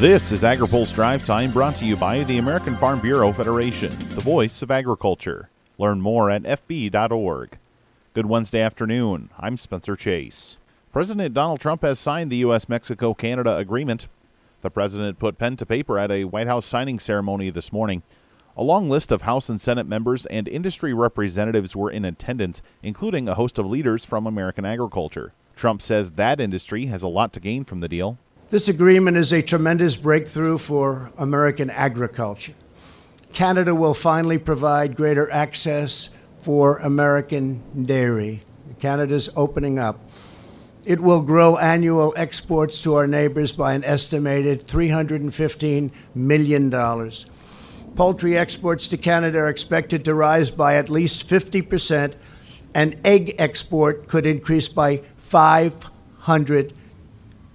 This is AgriPulse Drive Time brought to you by the American Farm Bureau Federation, the voice of agriculture. Learn more at FB.org. Good Wednesday afternoon. I'm Spencer Chase. President Donald Trump has signed the U.S. Mexico Canada agreement. The president put pen to paper at a White House signing ceremony this morning. A long list of House and Senate members and industry representatives were in attendance, including a host of leaders from American agriculture. Trump says that industry has a lot to gain from the deal. This agreement is a tremendous breakthrough for American agriculture. Canada will finally provide greater access for American dairy. Canada's opening up. It will grow annual exports to our neighbors by an estimated $315 million. Poultry exports to Canada are expected to rise by at least 50%, and egg export could increase by 500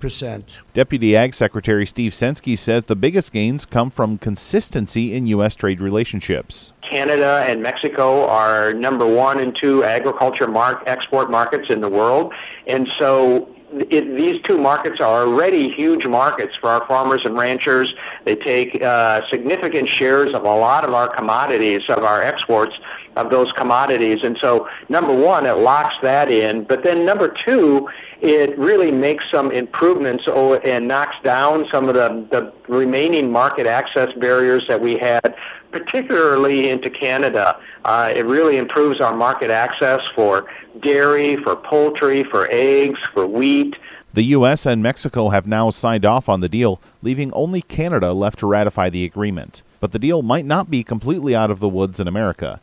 percent. Deputy Ag Secretary Steve Censky says the biggest gains come from consistency in U.S. trade relationships. Canada and Mexico are number one and two agriculture mark, export markets in the world, and so it, these two markets are already huge markets for our farmers and ranchers. They take uh, significant shares of a lot of our commodities, of our exports of those commodities. And so, number one, it locks that in. But then, number two, it really makes some improvements and knocks down some of the, the remaining market access barriers that we had, particularly into Canada. Uh, it really improves our market access for dairy, for poultry, for eggs, for wheat. The U.S. and Mexico have now signed off on the deal, leaving only Canada left to ratify the agreement. But the deal might not be completely out of the woods in America.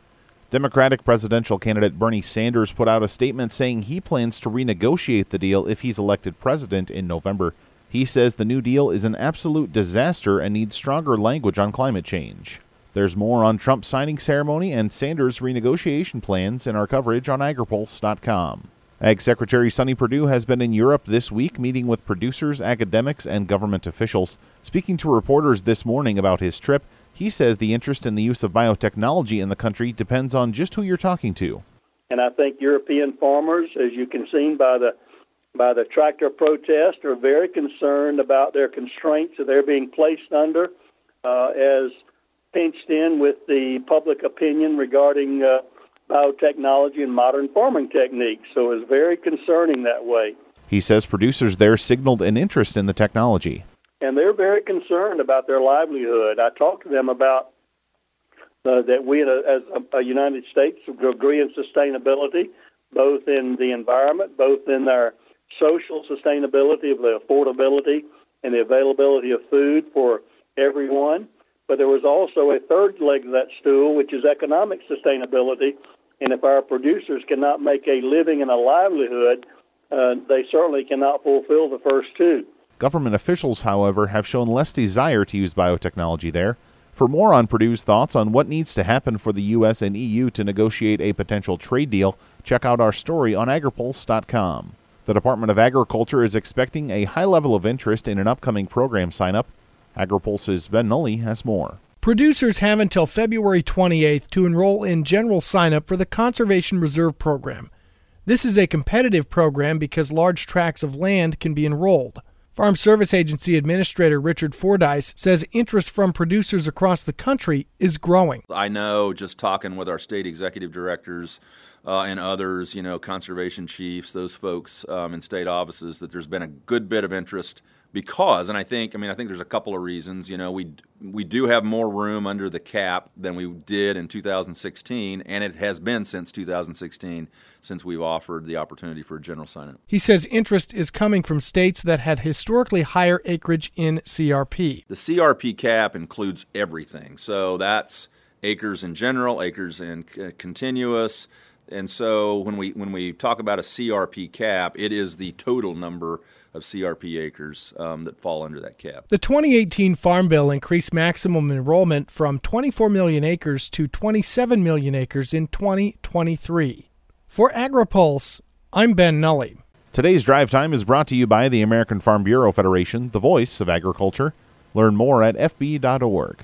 Democratic presidential candidate Bernie Sanders put out a statement saying he plans to renegotiate the deal if he's elected president in November. He says the new deal is an absolute disaster and needs stronger language on climate change. There's more on Trump's signing ceremony and Sanders' renegotiation plans in our coverage on agripulse.com. Ag Secretary Sonny Perdue has been in Europe this week meeting with producers, academics, and government officials. Speaking to reporters this morning about his trip, he says the interest in the use of biotechnology in the country depends on just who you're talking to. And I think European farmers, as you can see by the by the tractor protest, are very concerned about their constraints that they're being placed under uh, as pinched in with the public opinion regarding uh, biotechnology and modern farming techniques. So it's very concerning that way. He says producers there signaled an interest in the technology and they're very concerned about their livelihood. I talked to them about uh, that we, as a, a United States, agree in sustainability, both in the environment, both in our social sustainability of the affordability and the availability of food for everyone. But there was also a third leg of that stool, which is economic sustainability. And if our producers cannot make a living and a livelihood, uh, they certainly cannot fulfill the first two. Government officials, however, have shown less desire to use biotechnology there. For more on Perdue's thoughts on what needs to happen for the U.S. and EU to negotiate a potential trade deal, check out our story on agripulse.com. The Department of Agriculture is expecting a high level of interest in an upcoming program sign up. AgriPulse's Ben Nuelle has more. Producers have until February 28th to enroll in general sign up for the Conservation Reserve Program. This is a competitive program because large tracts of land can be enrolled. Farm Service Agency Administrator Richard Fordyce says interest from producers across the country is growing. I know just talking with our state executive directors uh, and others, you know, conservation chiefs, those folks um, in state offices, that there's been a good bit of interest because, and I think, I mean, I think there's a couple of reasons. You know, we we do have more room under the cap than we did in 2016, and it has been since 2016 since we've offered the opportunity for a general sign-up. He says interest is coming from states that had historically higher acreage in CRP. The CRP cap includes everything, so that's acres in general, acres in continuous. And so when we when we talk about a CRP cap, it is the total number of CRP acres um, that fall under that cap. The 2018 Farm Bill increased maximum enrollment from 24 million acres to 27 million acres in 2023. For AgriPulse, I'm Ben Nuelle. Today's drive time is brought to you by the American Farm Bureau Federation, the voice of agriculture. Learn more at fb.org.